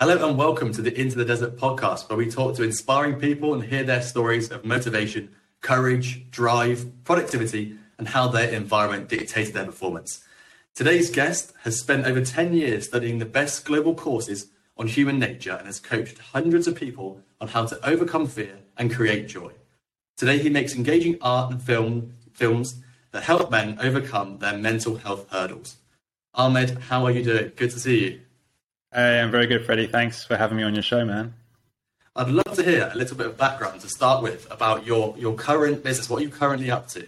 Hello and welcome to the Into the Desert podcast, where we talk to inspiring people and hear their stories of motivation, courage, drive, productivity, and how their environment dictated their performance. Today's guest has spent over 10 years studying the best global courses on human nature and has coached hundreds of people on how to overcome fear and create joy. Today, he makes engaging art and film films that help men overcome their mental health hurdles. Ahmad, how are you doing? Good to see you. Hey, I'm very good, Freddie. Thanks for having me on your show, man. I'd love to hear a little bit of background to start with about your, your current business. What are you currently up to?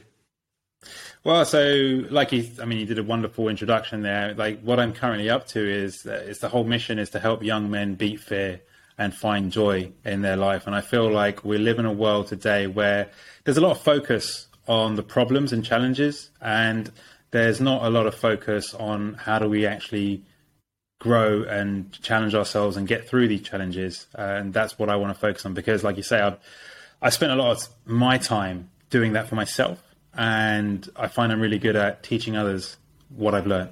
Well, so like you, I mean, you did a wonderful introduction there. Like what I'm currently up to is, is the whole mission is to help young men beat fear and find joy in their life. And I feel like we live in a world today where there's a lot of focus on the problems and challenges, and there's not a lot of focus on how do we actually grow and challenge ourselves and get through these challenges. Uh, and that's what I want to focus on because, like you say, I've I spent a lot of my time doing that for myself, and I find I'm really good at teaching others what I've learned.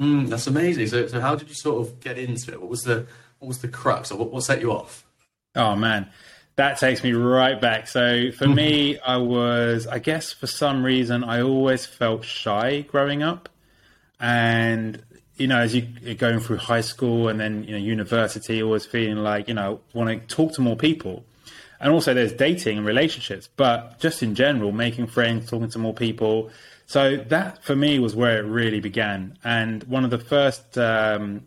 Mm, that's amazing. So, so how did you sort of get into it? What was the what was the crux, or what, what set you off? Oh man, that takes me right back. So for me, I was, I guess, for some reason, I always felt shy growing up, and you know, as you are going through high school and then you know university, always feeling like you know want to talk to more people, and also there's dating and relationships, but just in general, making friends, talking to more people. So that for me was where it really began. And one of the first um,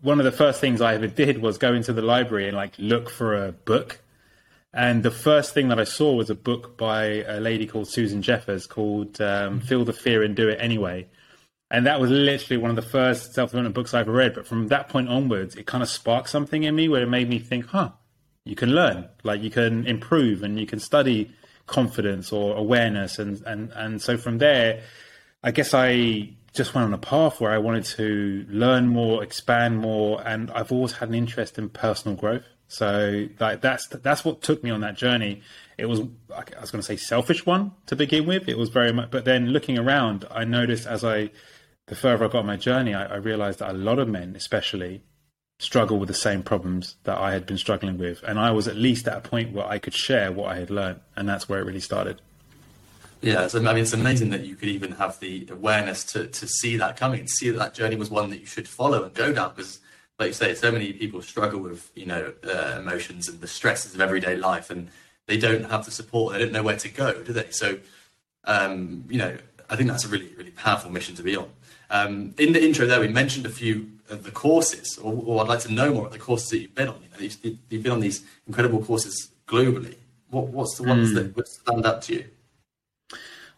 one of the first things I ever did was go into the library and like look for a book. And the first thing that I saw was a book by a lady called Susan Jeffers called um, "Feel the Fear and Do It Anyway." And that was literally one of the first self-development books I ever read. But from that point onwards, it kind of sparked something in me where it made me think, huh, you can learn, like you can improve, and you can study confidence or awareness, and and and so from there, I guess I just went on a path where I wanted to learn more, expand more, and I've always had an interest in personal growth. So like that's that's what took me on that journey. It was I was going to say selfish one to begin with. It was very much, but then looking around, I noticed as I the further I got on my journey, I, I realized that a lot of men, especially, struggle with the same problems that I had been struggling with. And I was at least at a point where I could share what I had learned. And that's where it really started. Yeah, so, I mean, it's amazing that you could even have the awareness to, to see that coming, to see that that journey was one that you should follow and go down. Because, like you say, so many people struggle with, you know, uh, emotions and the stresses of everyday life, and they don't have the support. They don't know where to go, do they? So, um, you know, I think that's a really, really powerful mission to be on. Um, in the intro there, we mentioned a few of the courses, or, or I'd like to know more of the courses that you've been on. You know, you've, you've been on these incredible courses globally. What, what's the ones mm. that stand out to you?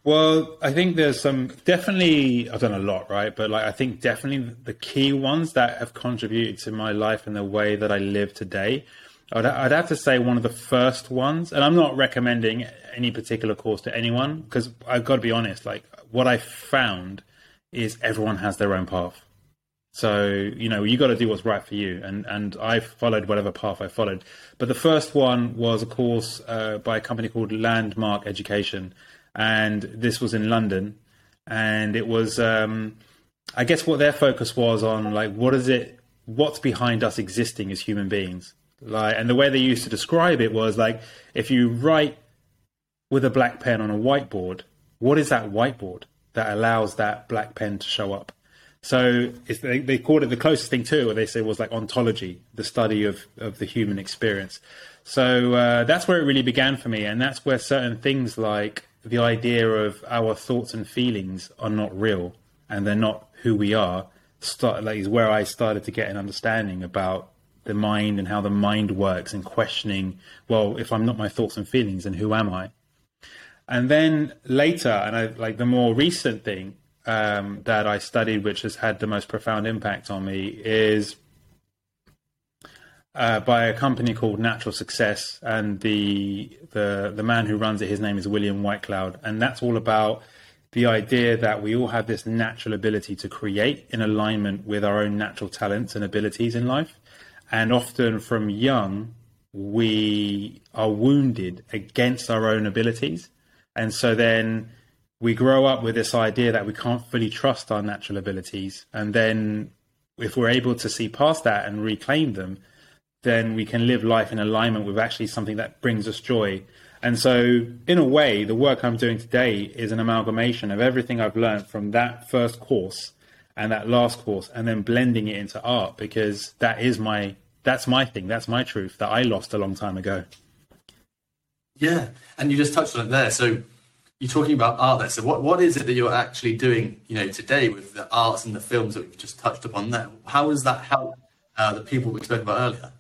Well, I think there's some definitely I've done a lot, right? But like I think definitely the key ones that have contributed to my life and the way that I live today. I'd, I'd have to say one of the first ones, and I'm not recommending any particular course to anyone because I've got to be honest. Like what I found is everyone has their own path. So you know you got to do what's right for you, and and I followed whatever path I followed. But the first one was a course uh, by a company called Landmark Education, and this was in London, and it was um, I guess what their focus was on like what is it, what's behind us existing as human beings, like, and the way they used to describe it was like if you write with a black pen on a whiteboard, what is that whiteboard? That allows that black pen to show up. So they, they called it the closest thing to what they say was like ontology, the study of, of the human experience. So uh, that's where it really began for me, and that's where certain things like the idea of our thoughts and feelings are not real and they're not who we are. Start like is where I started to get an understanding about the mind and how the mind works, and questioning, well, if I'm not my thoughts and feelings, then who am I? And then later, and I like the more recent thing um, that I studied, which has had the most profound impact on me, is uh, by a company called Natural Success, and the the the man who runs it, his name is William Whitecloud, and that's all about the idea that we all have this natural ability to create in alignment with our own natural talents and abilities in life, and often from young we are wounded against our own abilities and so then we grow up with this idea that we can't fully trust our natural abilities. And then if we're able to see past that and reclaim them, then we can live life in alignment with actually something that brings us joy. And so, in a way, the work I'm doing today is an amalgamation of everything I've learned from that first course and that last course, and then blending it into art because that is my that's my thing, that's my truth that I lost a long time ago. Yeah, and you just touched on it there. So you're talking about art there. So what, what is it that you're actually doing, you know, today with the arts and the films that we've just touched upon there? How has that helped uh, the people we spoke about earlier?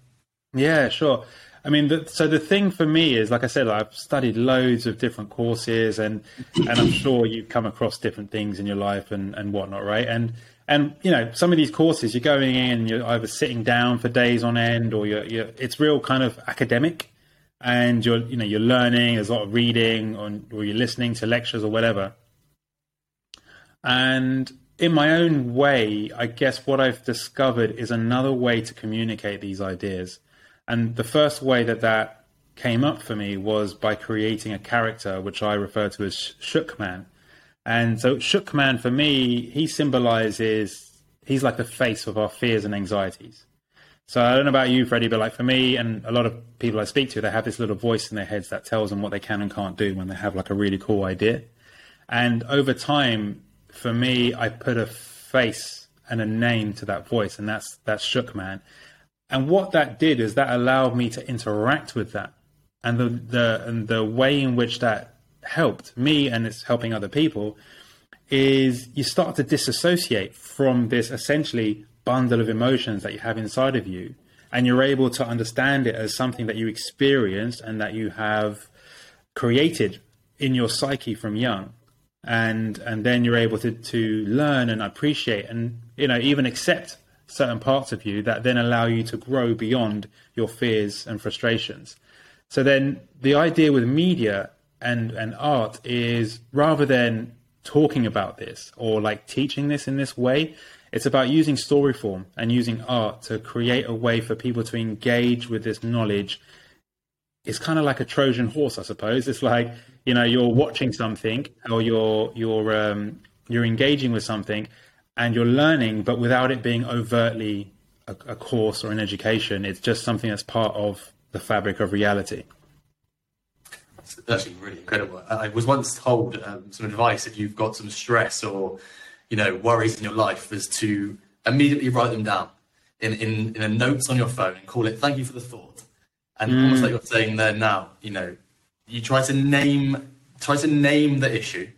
Yeah, sure. I mean, the, so the thing for me is, like I said, I've studied loads of different courses, and and I'm sure you've come across different things in your life and and whatnot, right? And and you know, some of these courses you're going in, you're either sitting down for days on end, or you're, you're it's real kind of academic, and you're you know you're learning. There's a lot of reading, or, or you're listening to lectures or whatever. And in my own way, I guess what I've discovered is another way to communicate these ideas. And the first way that that came up for me was by creating a character which I refer to as Shookman. And so Shookman for me, he symbolizes he's like the face of our fears and anxieties. So I don't know about you, Freddie, but like for me and a lot of people I speak to, they have this little voice in their heads that tells them what they can and can't do when they have like a really cool idea. And over time, for me, I put a face and a name to that voice, and that's that's Shookman. And what that did is that allowed me to interact with that, and the the and the way in which that helped me and it's helping other people is you start to disassociate from this essentially bundle of emotions that you have inside of you and you're able to understand it as something that you experienced and that you have created in your psyche from young. And and then you're able to to learn and appreciate and you know even accept certain parts of you that then allow you to grow beyond your fears and frustrations. So then the idea with media and and art is rather than talking about this or like teaching this in this way it's about using story form and using art to create a way for people to engage with this knowledge. It's kind of like a trojan horse i suppose. It's like you know you're watching something or you're you're um, you're engaging with something and you're learning but without it being overtly a, a course or an education. It's just something that's part of the fabric of reality. Actually really incredible. I was once told um, some advice if you've got some stress or you know worries in your life, is to immediately write them down in in, in a notes on your phone and call it "Thank you for the thought." And mm. almost like you're saying there now, you know, you try to name try to name the issue,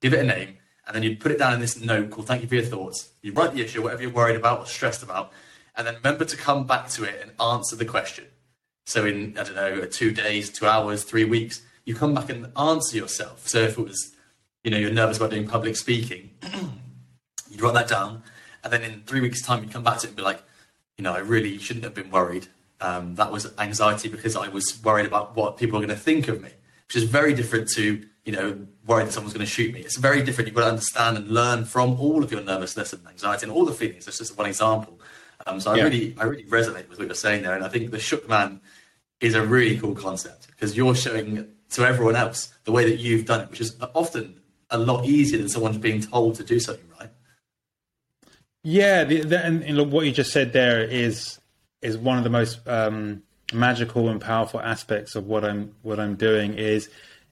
give it a name, and then you put it down in this note called "Thank you for your thoughts." You write the issue, whatever you're worried about or stressed about, and then remember to come back to it and answer the question. So in I don't know, two days, two hours, three weeks, you come back and answer yourself. So if it was, you know, you're nervous about doing public speaking, you'd write that down, and then in three weeks' time, you'd come back to it and be like, you know, I really shouldn't have been worried. Um, that was anxiety because I was worried about what people are going to think of me, which is very different to, you know, worried that someone's going to shoot me. It's very different. You've got to understand and learn from all of your nervousness and anxiety and all the feelings. That's just one example. Um, so I yeah. really, I really resonate with what you're saying there, and I think the Shookman is a really cool concept because you're showing to everyone else the way that you've done it, which is often a lot easier than someone's being told to do something? Yeah, the, the, and, and, what you just said there is is one of the most um, magical and powerful aspects of what I'm what I'm doing. Is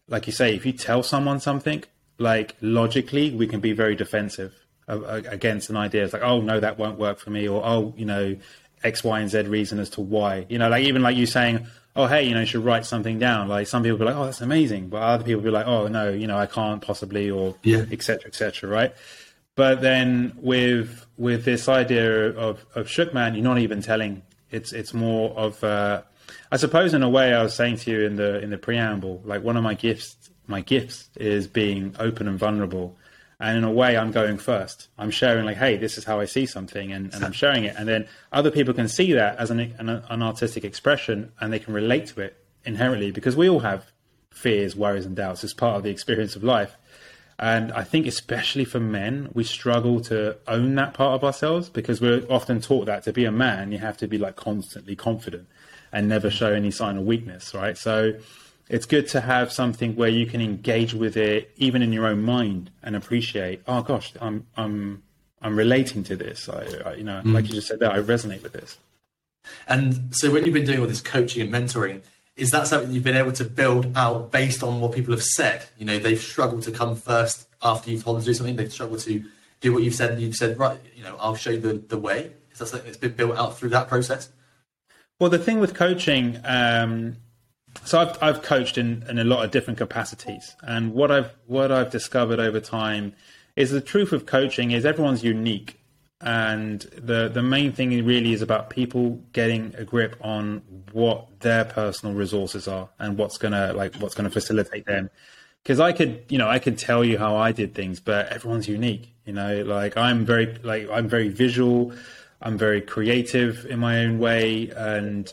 like you say, if you tell someone something, like logically, we can be very defensive against an idea. It's like, oh no, that won't work for me, or oh, you know, X, Y, and Z reason as to why. You know, like even like you saying, oh hey you know you should write something down like some people be like oh that's amazing but other people be like oh no you know i can't possibly or yeah etc etc right but then with with this idea of of shookman you're not even telling. It's it's more of uh, i suppose in a way i was saying to you in the in the preamble like one of my gifts my gifts is being open and vulnerable. And in a way i'm going first. I'm sharing like hey this is how i see something and, and i'm sharing it. And then other people can see that as an, an, an, artistic expression and they can relate to it inherently because we all have fears worries and doubts. As part of the experience of life and i think especially for men we struggle to own that part of ourselves because we're often taught that to be a man you have to be like constantly confident and never show any sign of weakness right so it's good to have something where you can engage with it even in your own mind and appreciate oh gosh i'm i'm I'm relating to this. I, I you know, mm. like you just said there, I resonate with this. And so when you've been doing all this coaching and mentoring, is that something you've been able to build out based on what people have said? You know, they've struggled to come first after you've told them to do something. They've struggled to do what you've said. And you've said, right, you know, I'll show you the, the way. Is that something that's been built out through that process? Well, the thing with coaching, um, so I've, I've coached in, in a lot of different capacities, and what I've what I've discovered over time is the truth of coaching is everyone's unique, and the the main thing really is about people getting a grip on what their personal resources are and what's gonna like what's gonna facilitate them. Because I could, you know, I could tell you how I did things, but everyone's unique. You know, like I'm very like I'm very visual. I'm very creative in my own way, and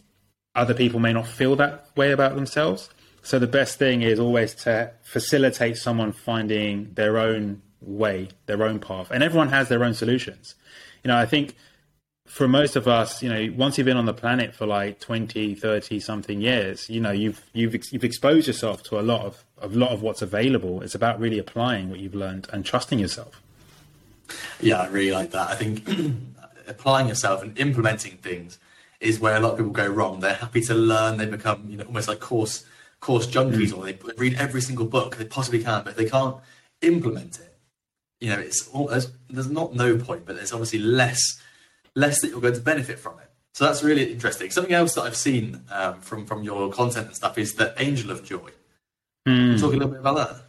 other people may not feel that way about themselves. So the best thing is always to facilitate someone finding their own way, their own path, and everyone has their own solutions. You know, I think for most of us, you know, once you've been on the planet for like 20, 30 something years, you know, you've you've you've exposed yourself to a lot of a lot of what's available. It's about really applying what you've learned and trusting yourself. Yeah, I really like that. I think applying yourself and implementing things is where a lot of people go wrong. They're happy to learn. They become, you know, almost like course course junkies, mm. or they read every single book they possibly can, but they can't implement it. You know, it's all, there's, there's not no point, but there's obviously less less that you're going to benefit from it. So that's really interesting. Something else that I've seen um, from from your content and stuff is the Angel of Joy. Mm. Talk a little bit about that.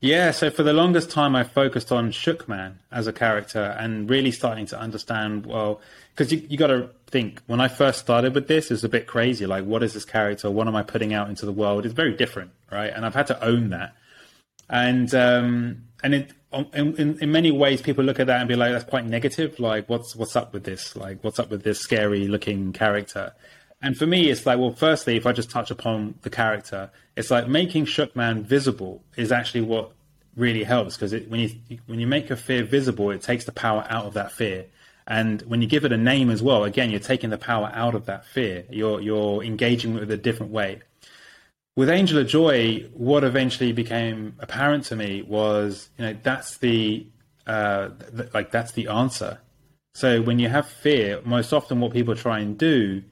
Yeah, so for the longest time, I focused on Shookman as a character and really starting to understand, well, because you, you got to think, when I first started with this, it was a bit crazy. Like, what is this character? What am I putting out into the world? It's very different, right? And I've had to own that. And, um, and it, um, in, in, in many ways, people look at that and be like, that's quite negative. Like, what's, what's up with this? Like, what's up with this scary looking character? And for me, it's like, well, firstly, if I just touch upon the character, it's like making Shookman visible is actually what really helps because when you when you make a fear visible, it takes the power out of that fear. And when you give it a name as well, again, you're taking the power out of that fear. You're you're engaging with it a different way. With Angel of Joy, what eventually became apparent to me was, you know, that's the uh, th- like that's the answer. So when you have fear, most often what people try and do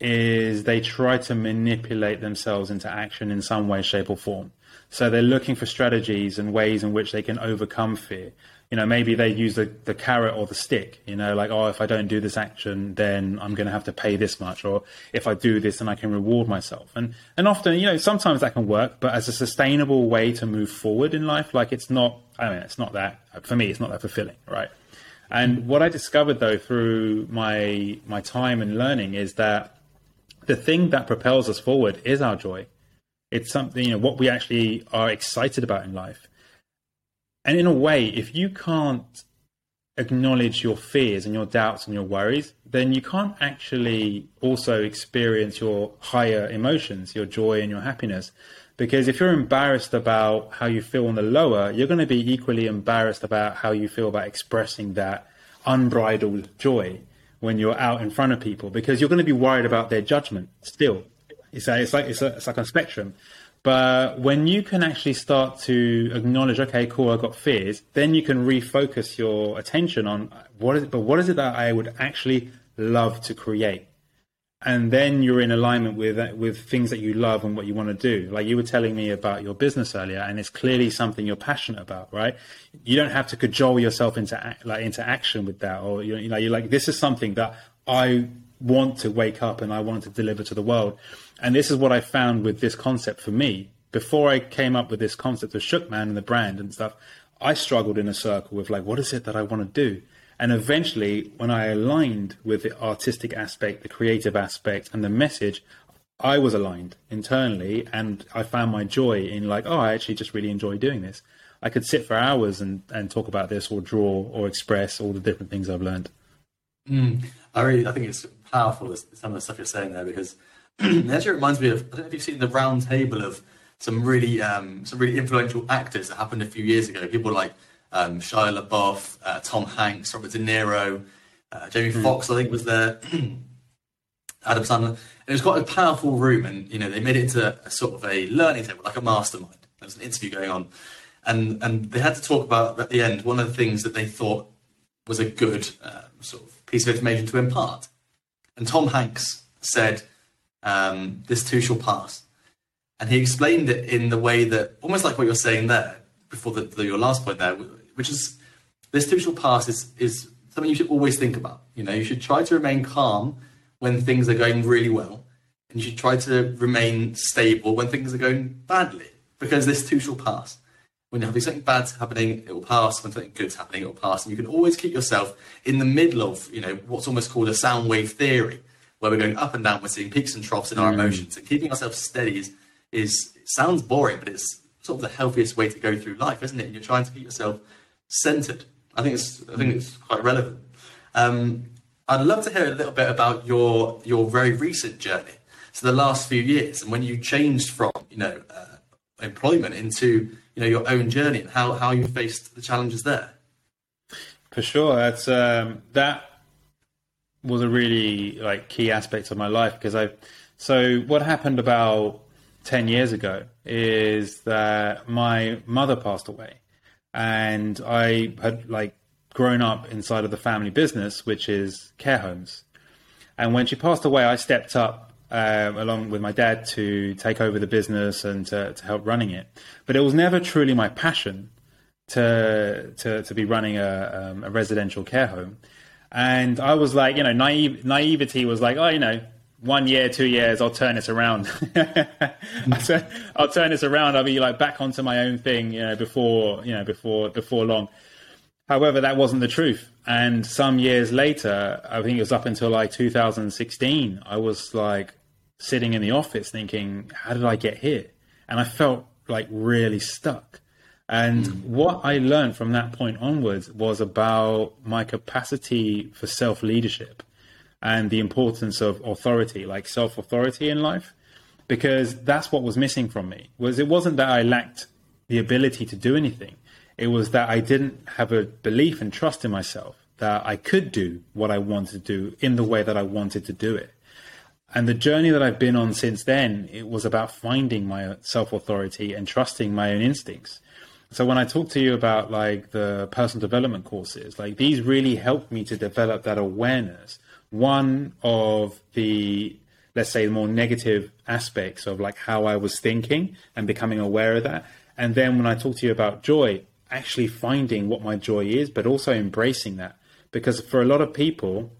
is they try to manipulate themselves into action in some way, shape, or form. So they're looking for strategies and ways in which they can overcome fear. You know, maybe they use the, the carrot or the stick, you know, like, oh, if I don't do this action, then I'm going to have to pay this much. Or if I do this, then I can reward myself. And, and often, you know, sometimes that can work, but as a sustainable way to move forward in life, like it's not, I mean, it's not that, for me, it's not that fulfilling, right? And what I discovered though through my, my time and learning is that the thing that propels us forward is our joy. It's something, you know, what we actually are excited about in life. And in a way, if you can't acknowledge your fears and your doubts and your worries, then you can't actually also experience your higher emotions, your joy and your happiness. Because if you're embarrassed about how you feel on the lower, you're going to be equally embarrassed about how you feel about expressing that unbridled joy when you're out in front of people because you're going to be worried about their judgment still. It's, a, it's like it's, a, it's like a spectrum. But when you can actually start to acknowledge, okay, cool, I've got fears, then you can refocus your attention on what is it, but what is it that I would actually love to create? and then you're in alignment with with things that you love and what you want to do. Like you were telling me about your business earlier, and it's clearly something you're passionate about, right? You don't have to cajole yourself into like into action with that, or you know, you're like, this is something that I want to wake up and I want to deliver to the world. And this is what I found with this concept for me. Before I came up with this concept of Shookman and the brand and stuff, I struggled in a circle with like, what is it that I want to do? And eventually, when I aligned with the artistic aspect, the creative aspect, and the message, I was aligned internally, and I found my joy in like, oh, I actually just really enjoy doing this. I could sit for hours and, and talk about this, or draw, or express all the different things I've learned. Mm, I really, I think it's powerful some of the stuff you're saying there because it actually reminds me of I don't know if you've seen the round table of some really um, some really influential actors that happened a few years ago. People like um, Shia LaBeouf, uh, Tom Hanks, Robert De Niro, uh, Jamie mm. Foxx, I think was there, Adam Sandler. And it was quite a powerful room, and you know they made it into a sort of a learning table, like a mastermind. There was an interview going on, and and they had to talk about at the end. One of the things that they thought was a good uh, sort of piece of information to impart. And Tom Hanks said, um, "This too shall pass," and he explained it in the way that almost like what you're saying there before the, the, your last point there, which is this too shall pass is is something you should always think about. You know, you should try to remain calm when things are going really well, and you should try to remain stable when things are going badly, because this too shall pass. When you're having something bad happening, it will pass. When something good's happening, it will pass. And you can always keep yourself in the middle of, you know, what's almost called a sound wave theory, where we're going up and down, we're seeing peaks and troughs in our mm. emotions. And keeping ourselves steady is, is sounds boring, but it's sort of the healthiest way to go through life, isn't it? And you're trying to keep yourself centered. I think it's I think it's quite relevant. Um, I'd love to hear a little bit about your your very recent journey, so the last few years, and when you changed from you know uh, employment into you know your own journey and how how you faced the challenges there. For sure, that's um, that was a really like key aspect of my life because I. So what happened about ten years ago is that my mother passed away, and I had like grown up inside of the family business, which is care homes. And when she passed away, I stepped up um, along with my dad to take over the business and to, to, help running it. But it was never truly my passion to to, to be running a, um, a residential care home. And I was like, you know, naive, naivety was like, oh, you know, one year, two years, I'll turn this around. Hmm. I'll turn this around. I'll be like back onto my own thing, you know, before, you know, before, before long. However, that wasn't the truth. And some years later, I think it was up until like 2016, I was like sitting in the office thinking, how did I get here? And I felt like really stuck. And mm. what I learned from that point onwards was about my capacity for self leadership and the importance of authority, like self authority in life, because that's what was missing from me. Was it wasn't that I lacked the ability to do anything; it was that I didn't have a belief and trust in myself that I could do what I wanted to do in the way that I wanted to do it. And the journey that I've been on since then, it was about finding my self authority and trusting my own instincts. So when I talk to you about like the personal development courses, like these really helped me to develop that awareness one of the let's say the more negative aspects of like how I was thinking and becoming aware of that. And then when I talk to you about joy, actually finding what my joy is, but also embracing that. Because for a lot of people,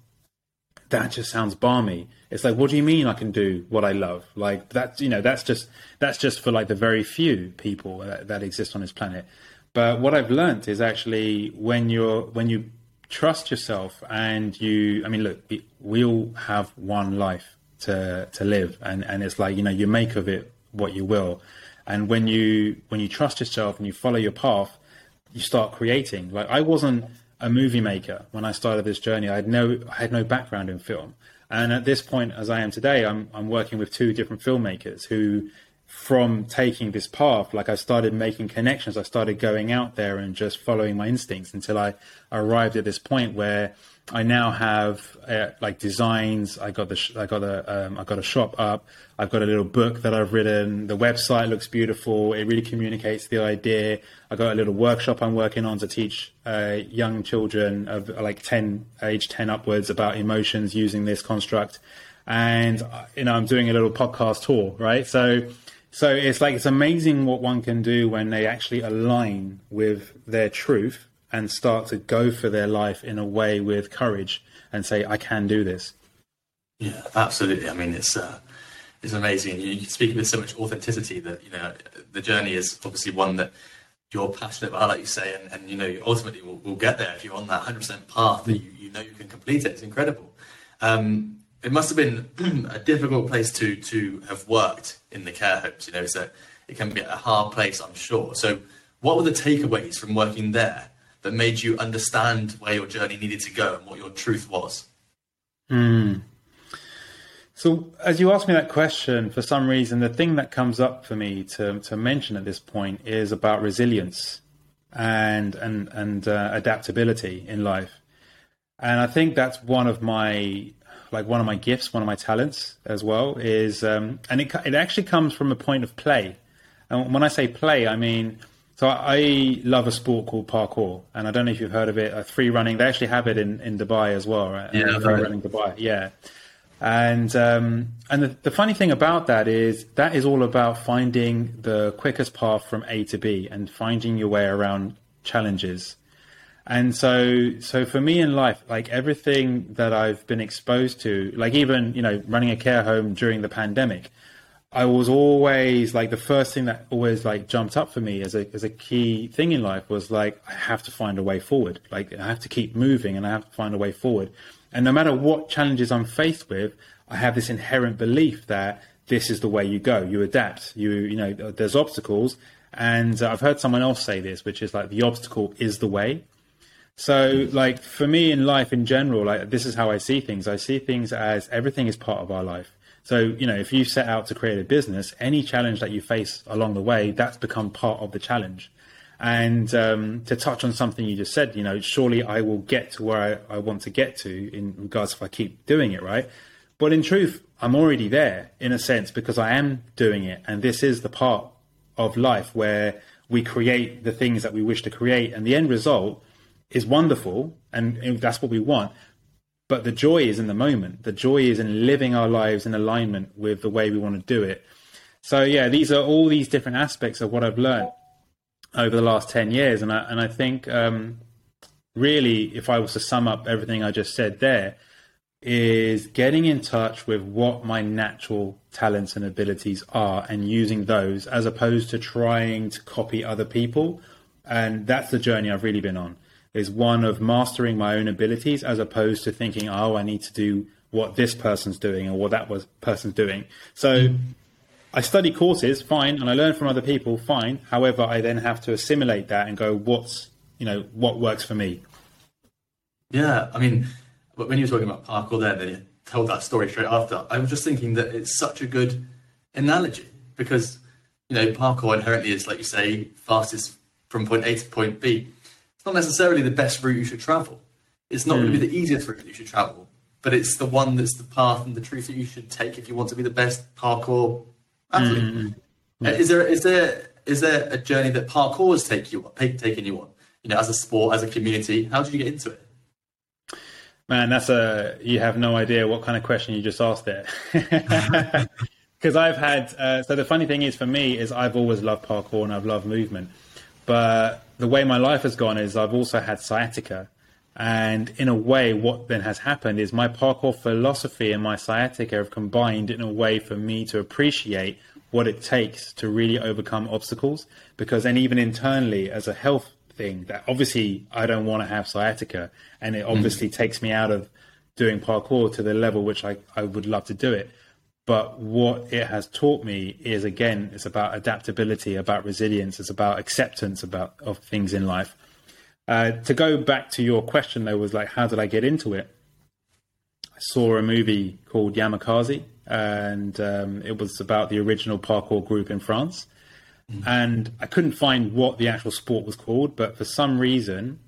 that just sounds barmy. It's like, what do you mean I can do what I love? Like that's you know that's just that's just for like the very few people that, that exist on this planet. But what I've learned is actually when you're when you trust yourself and you i mean look we all have one life to to live. And and it's like you know you make of it what you will. And when you when you trust yourself and you follow your path you start creating. Like i wasn't a movie maker when i started this journey. I had no i had no background in film and at this point as i am today i'm i'm working with two different filmmakers who from taking this path, like I started making connections. I started going out there and just following my instincts until I arrived at this point where I now have uh, like designs. I got the sh- I got a um, I got a shop up. I've got a little book that I've written. The website looks beautiful. It really communicates the idea. I got a little workshop I'm working on to teach uh, young children of like ten age ten upwards about emotions using this construct. And uh, you know I'm doing a little podcast tour, right? So so it's like it's amazing what one can do when they actually align with their truth and start to go for their life in a way with courage and say, "I can do this." Yeah, absolutely. I mean, it's uh, it's amazing. You, you speak with so much authenticity that you know the journey is obviously one that you're passionate about, like you say, and, and you know ultimately will will get there if you're on that 100% path that you, you know you can complete it. It's incredible. Um, it must have been a difficult place to to have worked in the care homes. You know, so it can be a hard place, I'm sure. So, what were the takeaways from working there that made you understand where your journey needed to go and what your truth was? Hmm. So, as you ask me that question, for some reason, the thing that comes up for me to to mention at this point is about resilience and and and uh, adaptability in life. And I think that's one of my like one of my gifts, one of my talents as well is, um, and it it actually comes from a point of play. And when I say play, I mean so I love a sport called parkour, and I don't know if you've heard of it. Uh, free running. They actually have it in, in Dubai as well, right? Yeah, free running Dubai. Yeah. And um, and the, the funny thing about that is that is all about finding the quickest path from A to B and finding your way around challenges. And so so for me in life, like everything that I've been exposed to, like even you know running a care home during the pandemic, I was always like the first thing that always like jumped up for me as a as a key thing in life was like I have to find a way forward. Like I have to keep moving and I have to find a way forward. And no matter what challenges I'm faced with, I have this inherent belief that this is the way you go. You adapt. You you know there's obstacles, and uh, I've heard someone else say this, which is like the obstacle is the way. So like for me in life in general, like this is how I see things. I see things as everything is part of our life. So, you know, if you set out to create a business, any challenge that you face along the way, that's become part of the challenge. And um, to touch on something you just said, you know, surely I will get to where I, I want to get to in regards if I keep doing it, right? But in truth, I'm already there in a sense because I am doing it. And this is the part of life where we create the things that we wish to create. And the end result is wonderful. And that's what we want. But the joy is in the moment. The joy is in living our lives in alignment with the way we want to do it. So yeah, these are all these different aspects of what I've learned over the last ten years, and I and I think um, really, if I was to sum up everything I just said there, is getting in touch with what my natural talents and abilities are, and using those as opposed to trying to copy other people. And that's the journey I've really been on is one of mastering my own abilities as opposed to thinking, oh, I need to do what this person's doing or what that was person's doing. So. I study courses, fine, and I learn from other people, fine. However, I then have to assimilate that and go, what's you know what works for me. Yeah, I mean, but when you were talking about parkour there, then you told that story straight after. I was just thinking that it's such a good analogy because you know parkour inherently is like you say fastest from point A to point B it's not necessarily the best route you should travel. It's not mm. going to be the easiest route you should travel, but it's the one that's the path and the truth that you should take if you want to be the best parkour athlete. Mm. Is there is there is there a journey that parkour has taken you taken you on? You know, as a sport, as a community, how did you get into it? Man, that's a you have no idea what kind of question you just asked there. Because I've had uh, so the funny thing is for me is I've always loved parkour and I've loved movement, but the way my life has gone is I've also had sciatica. And in a way, what then has happened is my parkour philosophy and my sciatica have combined in a way for me to appreciate what it takes to really overcome obstacles. Because then, even internally, as a health thing, that obviously I don't want to have sciatica, and it obviously mm. takes me out of doing parkour to the level which I, I would love to do it. But what it has taught me is again, it's about adaptability, about resilience, it's about acceptance about of things in life. Uh, to go back to your question, though, was like, how did I get into it? I saw a movie called Yamakasi, and um, it was about the original parkour group in France. Mm-hmm. And I couldn't find what the actual sport was called, but for some reason,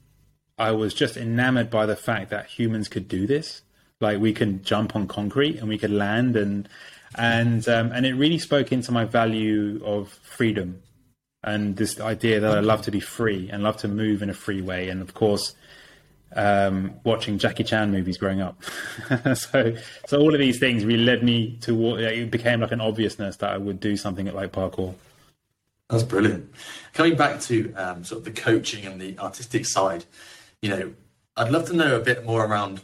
I was just enamored by the fact that humans could do this. Like we can jump on concrete and we could land and and um, and it really spoke into my value of freedom and this idea that I love to be free and love to move in a free way. And of course, um, watching Jackie Chan movies growing up. so, so all of these things really led me to what it became like an obviousness that I would do something at like parkour. That's brilliant. Coming back to um, sort of the coaching and the artistic side, you know, I'd love to know a bit more around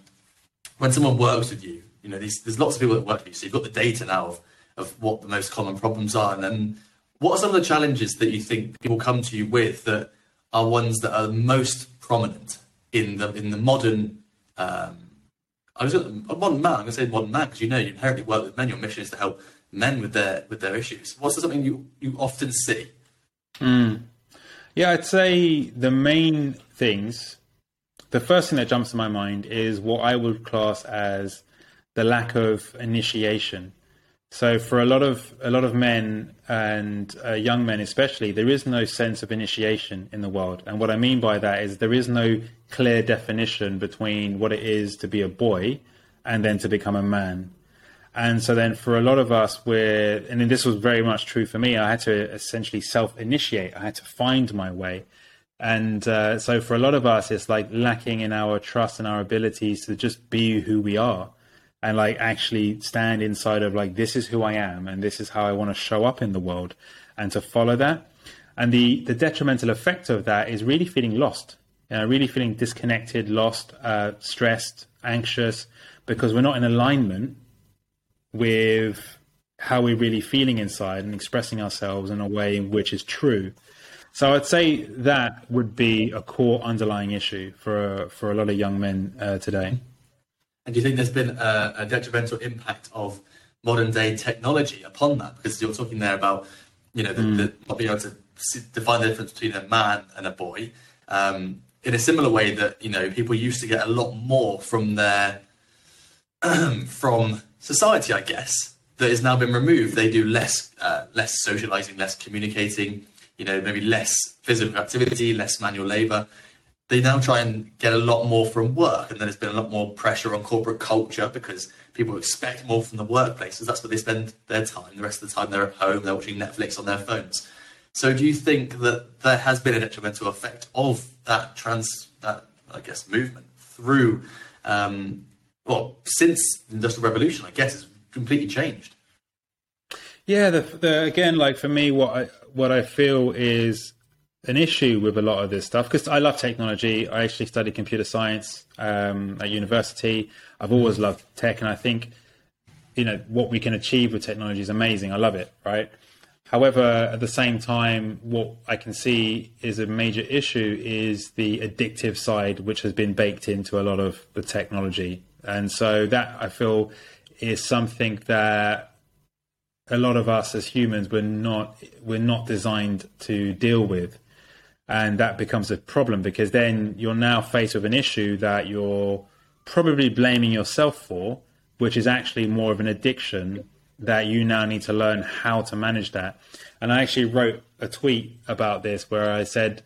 when someone works with you, you know, these, there's lots of people that work with you, so you've got the data now of, of what the most common problems are, and then what are some of the challenges that you think people come to you with that are ones that are most prominent in the in the modern um, I was a modern man. I'm going to say modern man because you know you inherently work with men. Your mission is to help men with their with their issues. What's something you you often see? Mm. Yeah, I'd say the main things the first thing that jumps to my mind is what I would class as the lack of initiation. So for a lot of a lot of men and uh, young men especially, there is no sense of initiation in the world. And what I mean by that is there is no clear definition between what it is to be a boy and then to become a man. And so then for a lot of us, we're, and this was very much true for me, I had to essentially self initiate, I had to find my way. And uh, so for a lot of us, it's like lacking in our trust and our abilities to just be who we are and like actually stand inside of like, this is who I am and this is how I want to show up in the world and to follow that. And the, the detrimental effect of that is really feeling lost, you know, really feeling disconnected, lost, uh, stressed, anxious, because we're not in alignment with how we're really feeling inside and expressing ourselves in a way which is true. So I'd say that would be a core underlying issue for for a lot of young men uh, today. And do you think there's been a, a, detrimental impact of modern day technology upon that? Because you're talking there about, you know, the, mm. the, not being able to define the difference between a man and a boy. Um, in a similar way that you know people used to get a lot more from their from society, I guess, that has now been removed. They do less uh, less socializing, less communicating. You know, maybe less physical activity, less manual labor. They now try and get a lot more from work, and then there's been a lot more pressure on corporate culture because people expect more from the workplaces. That's where they spend their time. The rest of the time, they're at home. They're watching Netflix on their phones. So, do you think that there has been a detrimental effect of that trans, that I guess, movement through, um, well, since the Industrial Revolution? I guess it's completely changed. Yeah, the, the, again, like for me, what I what I feel is an issue with a lot of this stuff because I love technology. I actually studied computer science um, at university. I've always loved tech, and I think you know what we can achieve with technology is amazing. I love it, right? However, at the same time, what I can see is a major issue is the addictive side, which has been baked into a lot of the technology. And so that I feel is something that a lot of us as humans we're not we're not designed to deal with. And that becomes a problem because then you're now faced with an issue that you're probably blaming yourself for, which is actually more of an addiction that you now need to learn how to manage that. And I actually wrote a tweet about this where I said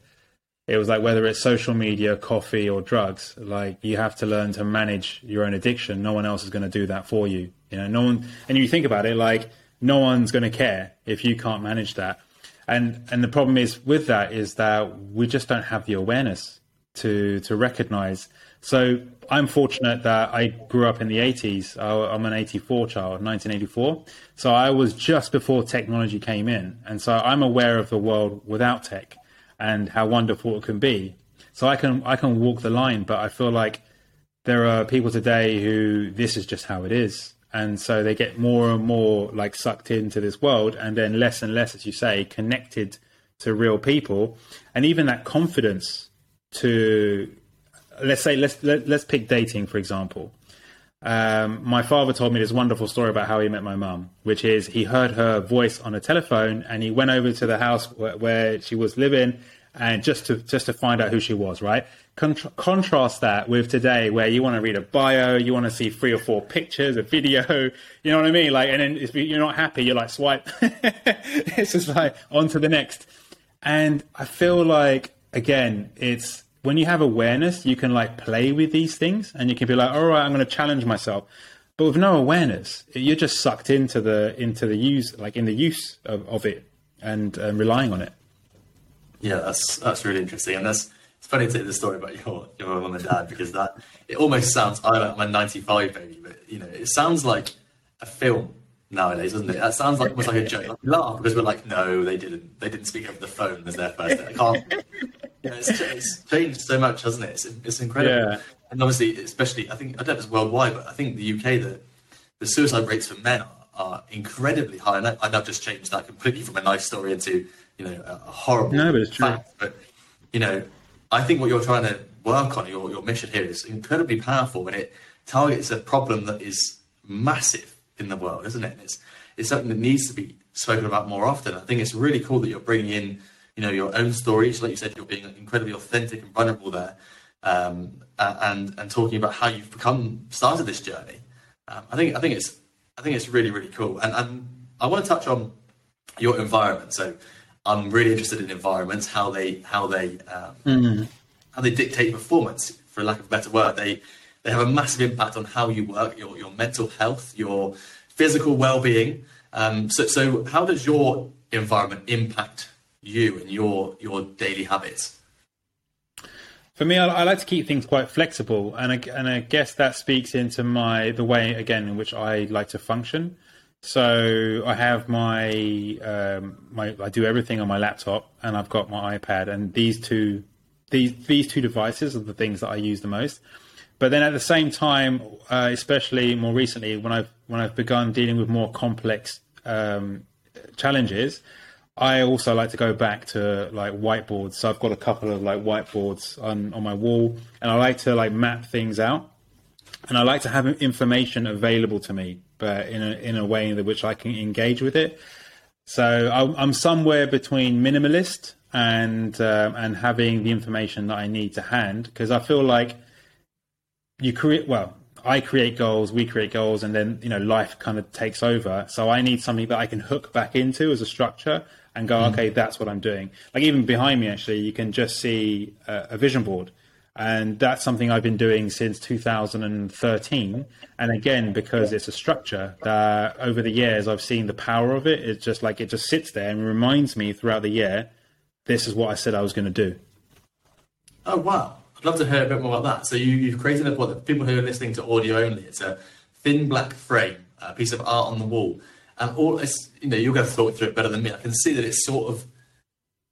it was like whether it's social media, coffee, or drugs, like you have to learn to manage your own addiction. No one else is going to do that for you. You know, no one, and you think about it like no one's going to care if you can't manage that. And and the problem is with that is that we just don't have the awareness to to recognize. So I'm fortunate that I grew up in the 80s. I'm an 84 child, 1984. So I was just before technology came in. And so I'm aware of the world without tech and how wonderful it can be. So I can I can walk the line, but I feel like there are people today who this is just how it is. And so they get more and more like sucked into this world and then less and less, as you say, connected to real people. And even that confidence to let's say let's let, us let us pick dating for example. Um, my father told me this wonderful story about how he met my mum, which is he heard her voice on a telephone and he went over to the house where, where she was living and just to just to find out who she was. Right. Contra- contrast that with today, where you want to read a bio, you want to see three or four pictures, a video. You know what I mean? Like, and then you're not happy, you're like swipe. it's just like on to the next. And I feel like again, it's when you have awareness, you can like play with these things and you can be like, all right, I'm going to challenge myself. But with no awareness, you're just sucked into the into the use, like in the use of, of it and um, relying on it. Yeah, that's that's really interesting, and that's it's funny to hear the story about your your mum and dad because that it almost sounds. I'm a '95 baby, but you know, it sounds like a film nowadays, doesn't it? That sounds like almost like a joke. Like we laugh because we're like, no, they didn't. They didn't speak over the phone as their first day. I can't. Know, it's, it's, changed so much, hasn't it? It's, it's incredible. Yeah. And obviously, especially, I think I don't know if it's worldwide, but I think the UK the the suicide rates for men are, are incredibly high. And I, I've just changed that completely from a nice story into you know a, horrible no, but it's true. fact. But you know, I think what you're trying to work on, your your mission here, is incredibly powerful, and it targets a problem that is massive in the world, isn't it? It's it's something that needs to be spoken about more often. I think it's really cool that you're bringing in, you know, your own stories. Like you said, you're being incredibly authentic and vulnerable there, um, and and talking about how you've become started this journey. Um, I think I think it's I think it's really really cool. And and I want to touch on your environment. So I'm really interested in environments, how they how they um, mm-hmm. how they dictate performance. For lack of a better word, they they have a massive impact on how you work, your, your mental health, your physical well-being. Um, so, so how does your environment impact you and your your daily habits? For me, I, I, like to keep things quite flexible, and I, and I guess that speaks into my the way again in which I like to function. So I have my um, my I do everything on my laptop, and I've got my iPad, and these two these these two devices are the things that I use the most. But then at the same time, uh, especially more recently, when I've when I've begun dealing with more complex um, challenges, I also like to go back to like whiteboards. So I've got a couple of like whiteboards on, on my wall and I like to like map things out. And I like to have information available to me, but in a, in a way in which I can engage with it. So I'm somewhere between minimalist and um, and having the information that I need to hand because I feel like you create well I create goals, we create goals, and then you know life kind of takes over. So I need something that I can hook back into as a structure and go, mm. okay, that's what I'm doing. Like even behind me, actually, you can just see a, a vision board. And that's something I've been doing since 2013. And again, because it's a structure that over the years I've seen the power of it. It's just like it just sits there and reminds me throughout the year, this is what I said I was going to do. Oh, wow. I'd love to hear a bit more about that. So you, have created a, what, people who are listening to audio only, it's a thin black frame, a piece of art on the wall and all it's you know you're going to thought through it better than me. I can see that it's sort of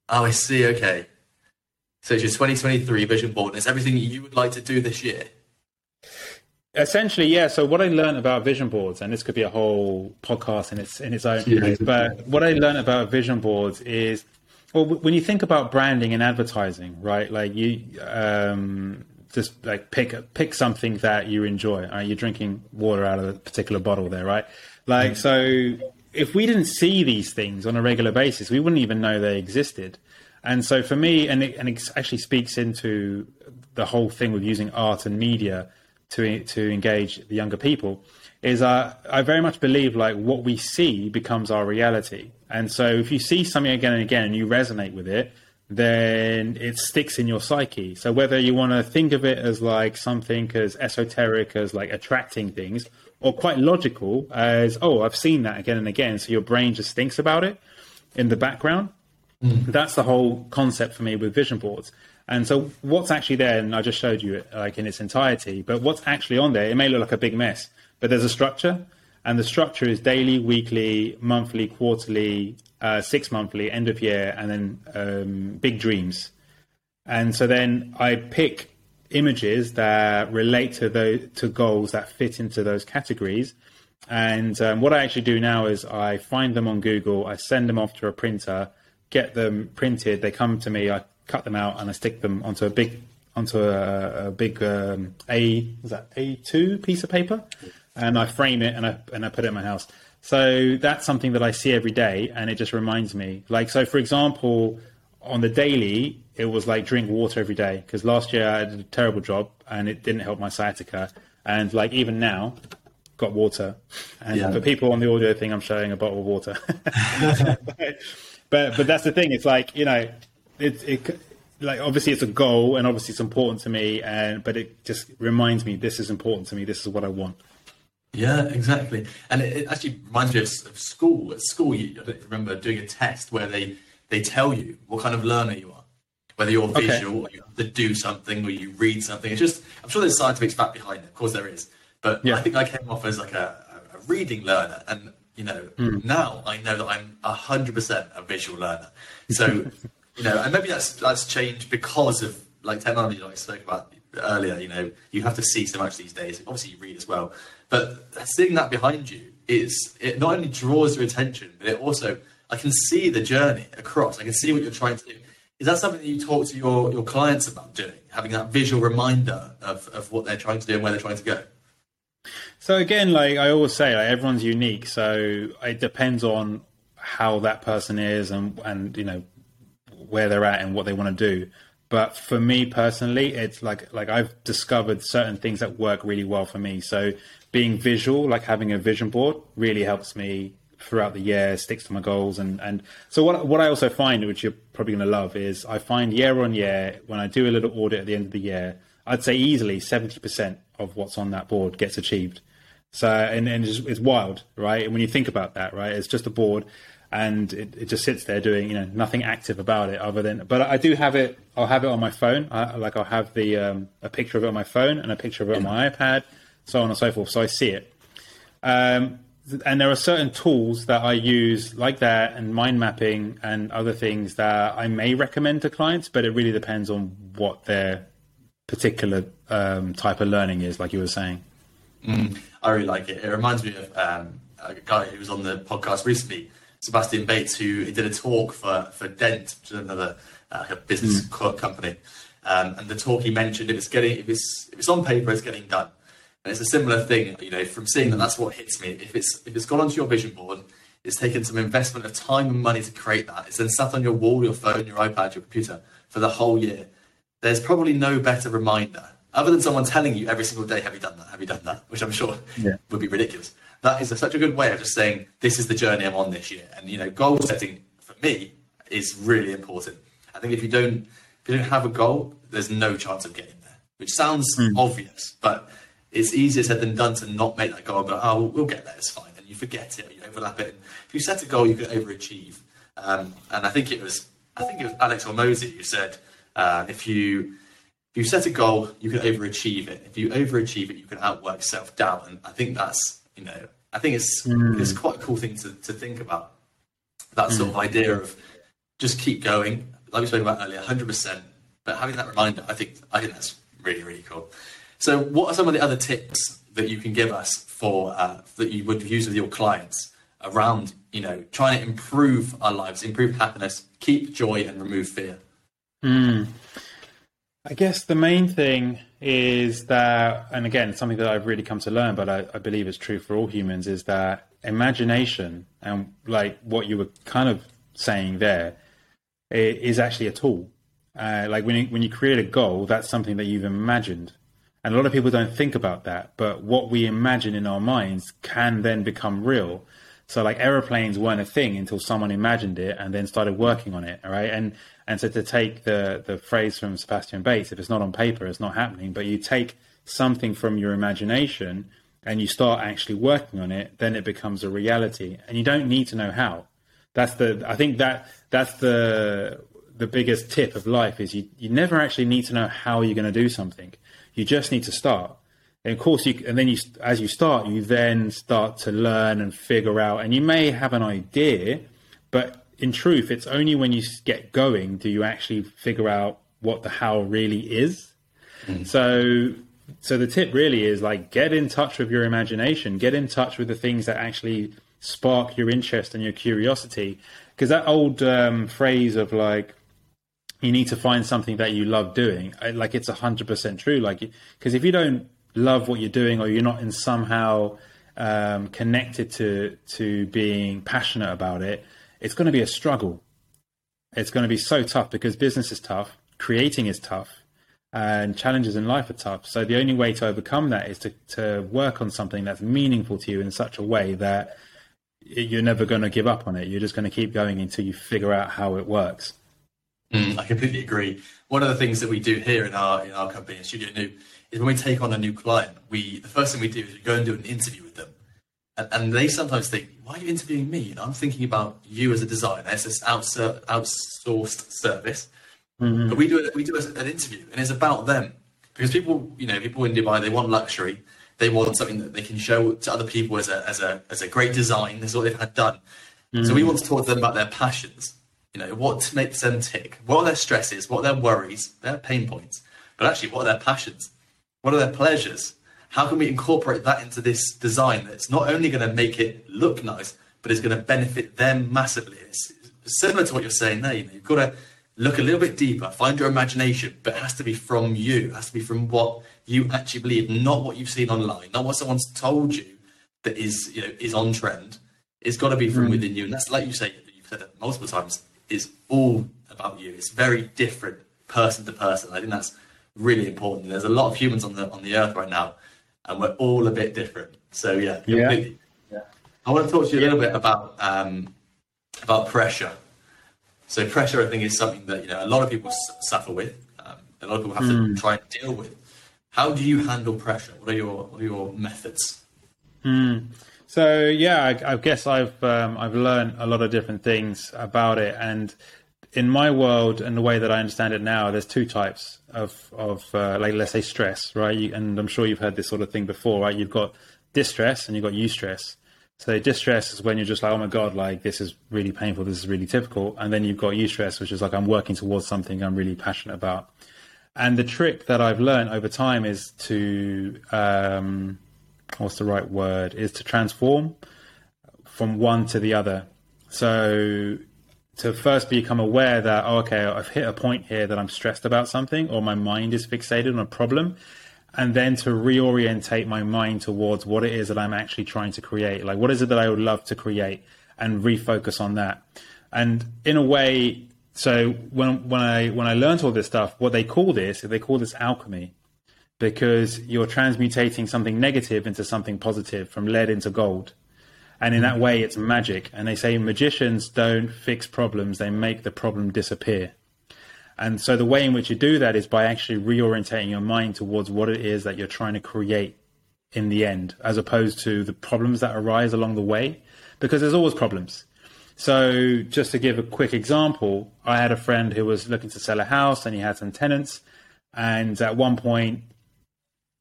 oh I see okay. So it's your 2023 vision board, and it's everything you would like to do this year. Essentially, yeah. So what I learned about vision boards, and this could be a whole podcast in its in its own, yeah. but what I learned about vision boards is, well, when you think about branding and advertising, right? Like you, um, just like pick pick something that you enjoy. Right? You're drinking water out of a particular bottle there, right? Like, mm. so if we didn't see these things on a regular basis, we wouldn't even know they existed. And so for me, and it, and it actually speaks into the whole thing with using art and media to to engage the younger people, is uh, I very much believe like what we see becomes our reality. And so if you see something again and again and you resonate with it, then it sticks in your psyche. So whether you want to think of it as like something as esoteric as like attracting things, or quite logical as, oh, I've seen that again and again. So your brain just thinks about it in the background. Mm. That's the whole concept for me with vision boards. And so what's actually there, and I just showed you it like in its entirety, but what's actually on there, it may look like a big mess, but there's a structure. And the structure is daily, weekly, monthly, quarterly, uh, six monthly, end of year, and then um, big dreams. And so then I pick images that relate to those to goals that fit into those categories. And um, what I actually do now is I find them on Google, I send them off to a printer, get them printed. They come to me, I cut them out, and I stick them onto a big onto a, a big um, A was that A two piece of paper, and I frame it and I and I put it in my house. So that's something that I see every day, and it just reminds me. Like so, for example, on the daily, it was like drink water every day because last year I did a terrible job and it didn't help my sciatica. And like even now, got water. And yeah. for people on the audio thing, I'm showing a bottle of water. but, but, that's the thing. It's like you know, it it like obviously it's a goal and obviously it's important to me. And but it just reminds me this is important to me. This is what I want. Yeah, exactly. And it, it actually reminds me of, of school. At school, you, I remember doing a test where they they tell you what kind of learner you are whether you're visual okay. or you have to do something or you read something. It's just, I'm sure there's scientific fact behind it. Of course there is. But yeah. I think I came off as like a, a reading learner. And, you know, mm. now I know that I'm 100% a visual learner. So, you know, and maybe that's, that's changed because of like technology like I spoke about earlier. You know, you have to see so much these days. Obviously you read as well. But seeing that behind you is, it not only draws your attention, but it also, I can see the journey across. I can see what you're trying to do is that something that you talk to your, your clients about doing, having that visual reminder of, of what they're trying to do and where they're trying to go? So again, like I always say, like everyone's unique. So it depends on how that person is and and you know where they're at and what they want to do. But for me personally, it's like like I've discovered certain things that work really well for me. So being visual, like having a vision board, really helps me throughout the year, sticks to my goals, and and so what what I also find, which you're probably going to love, is I find year on year when I do a little audit at the end of the year, I'd say easily seventy percent of what's on that board gets achieved. So and, and it's, it's wild, right? And when you think about that, right, it's just a board and it, it, just sits there doing you know nothing active about it other than but I do have it I'll have it on my phone. I, like I'll have the um, a picture of it on my phone and a picture of it on my iPad so on and so forth. So I see it. Um, and there are certain tools that I use like that and mind mapping and other things that I may recommend to clients but it really depends on what their particular um, type of learning is like you were saying. Mm, I really like it it reminds me of um, a guy who was on the podcast recently Sebastian Bates, who did a talk for, for Dent, which is another uh, business mm. company. Um, and the talk he mentioned, if it's getting, if it's, if it's on paper, it's getting done. And it's a similar thing, you know, from seeing that, that's what hits me. If it's, if it's gone onto your vision board, it's taken some investment of time and money to create that. It's then sat on your wall, your phone, your iPad, your computer for the whole year. There's probably no better reminder, other than someone telling you every single day, have you done that? Have you done that? Which I'm sure yeah. would be ridiculous that is a, such a good way of just saying this is the journey I'm on this year. And you know, goal setting for me is really important. I think if you don't if you don't have a goal, there's no chance of getting there. Which sounds mm. obvious, but it's easier said than done to not make that goal. But oh, we'll, we'll get there. It's fine. And you forget it, or you overlap it. And if you set a goal, you can overachieve. Um, and I think it was I think it was Alex Hormozi who said uh, if you if you set a goal, you can overachieve it. If you overachieve it, you can outwork self doubt. And I think that's you know I think it's mm. it's quite a cool thing to, to think about. That sort of hmm. idea of just keep going, like we spoke about earlier, hundred percent. But having that reminder, I think I think that's really really cool. So, what are some of the other tips that you can give us for uh, that you would use with your clients around you know trying to improve our lives, improve happiness, keep joy, and remove fear? Mm. I guess the main thing is that, and again, something that I've really come to learn, but I, I, believe is true for all humans, is that imagination and like what you were kind of saying there is actually a tool. Uh, like when you, when you create a goal, that's something that you've imagined. And a lot of people don't think about that, but what we imagine in our minds can then become real. So like aeroplanes weren't a thing until someone imagined it and then started working on it, right? And and so to take the the phrase from Sebastian Bates, if it's not on paper, it's not happening. But you take something from your imagination and you start actually working on it, then it becomes a reality. And you don't need to know how. That's the I think that that's the the biggest tip of life is you, you never actually need to know how you're going to do something. You just need to start. And of course, you and then you as you start, you then start to learn and figure out. And you may have an idea, but in truth, it's only when you get going do you actually figure out what the how really is. Mm. So, so the tip really is like get in touch with your imagination, get in touch with the things that actually spark your interest and your curiosity. Because that old um, phrase of like you need to find something that you love doing, like it's hundred percent true. Like, because if you don't love what you're doing or you're not in somehow um, connected to to being passionate about it, it's going to be a struggle. It's going to be so tough because business is tough, creating is tough, and challenges in life are tough. So the only way to overcome that is to to work on something that's meaningful to you in such a way that you're never going to give up on it. You're just going to keep going until you figure out how it works. Mm, I completely agree. One of the things that we do here in our in our company, Studio New, is when we take on a new client, we the first thing we do is we go and do an interview with them, and, and they sometimes think, "Why are you interviewing me?" And I'm thinking about you as a designer. It's this outsourced service, mm-hmm. but we do we do an interview, and it's about them because people, you know, people in Dubai they want luxury, they want something that they can show to other people as a as a as a great design. This is what they've had done. Mm-hmm. So we want to talk to them about their passions. You know, what makes them tick? What are their stresses? What are their worries? Their pain points? But actually, what are their passions? What are their pleasures? How can we incorporate that into this design that's not only going to make it look nice, but is going to benefit them massively? It's similar to what you're saying there. You know, you've got to look a little bit deeper, find your imagination, but it has to be from you. It has to be from what you actually believe, not what you've seen online, not what someone's told you that is you know is on trend. It's got to be from mm. within you, and that's like you say. You've said it multiple times. Is all about you. It's very different person to person. I think that's really important. There's a lot of humans on the on the earth right now, and we're all a bit different. So yeah, yeah. yeah. I want to talk to you a little bit about um, about pressure. So pressure, I think, is something that you know a lot of people s- suffer with. Um, a lot of people have mm. to hmm. try and deal with. How do you handle pressure? What are your what are your methods? Mm. So yeah, I, I guess I've um, I've learned a lot of different things about it, and in my world and the way that I understand it now, there's two types of of uh, like let's say stress, right? You, and I'm sure you've heard this sort of thing before, right? You've got distress and you've got eustress. So distress is when you're just like, oh my god, like this is really painful, this is really difficult, and then you've got eustress, which is like I'm working towards something I'm really passionate about. And the trick that I've learned over time is to um, what's the right word? Is to transform from one to the other. So to first become aware that oh, okay, I've hit a point here that I'm stressed about something, or my mind is fixated on a problem, and then to reorientate my mind towards what it is that I'm actually trying to create. Like, what is it that I would love to create, and refocus on that. And in a way, so when when I when I learned all this stuff, what they call this, they call this alchemy, because you're transmutating something negative into something positive, from lead into gold. And in hmm. that way, it's magic. And they say magicians don't fix problems, they make the problem disappear. And so the way in which you do that is by actually reorientating your mind towards what it is that you're trying to create in the end, as opposed to the problems that arise along the way, because there's always problems. So just to give a quick example, I had a friend who was looking to sell a house and he had some tenants. And at one point,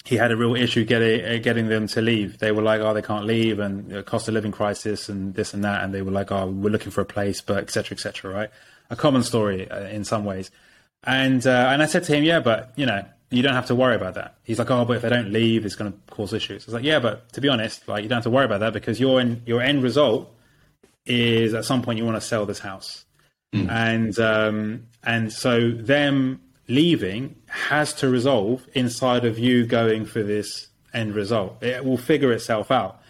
he had a real issue getting getting them to leave. They were like, "Oh, they can't leave," and cost of living crisis and this and that. And they were like, "Oh, we're looking for a place," but etc. etc. right? A common story uh, in some ways. And uh, and I said to him, "Yeah, but you know, you don't have to worry about that." He's like, "Oh, but if they don't leave, it's going to cause issues." I was like, "Yeah, but to be honest, like you don't have to worry about that because your in, your end result is at some point you want to sell this house, mm. and um, and so them leaving has to resolve inside of you going for this end result. It will figure itself out.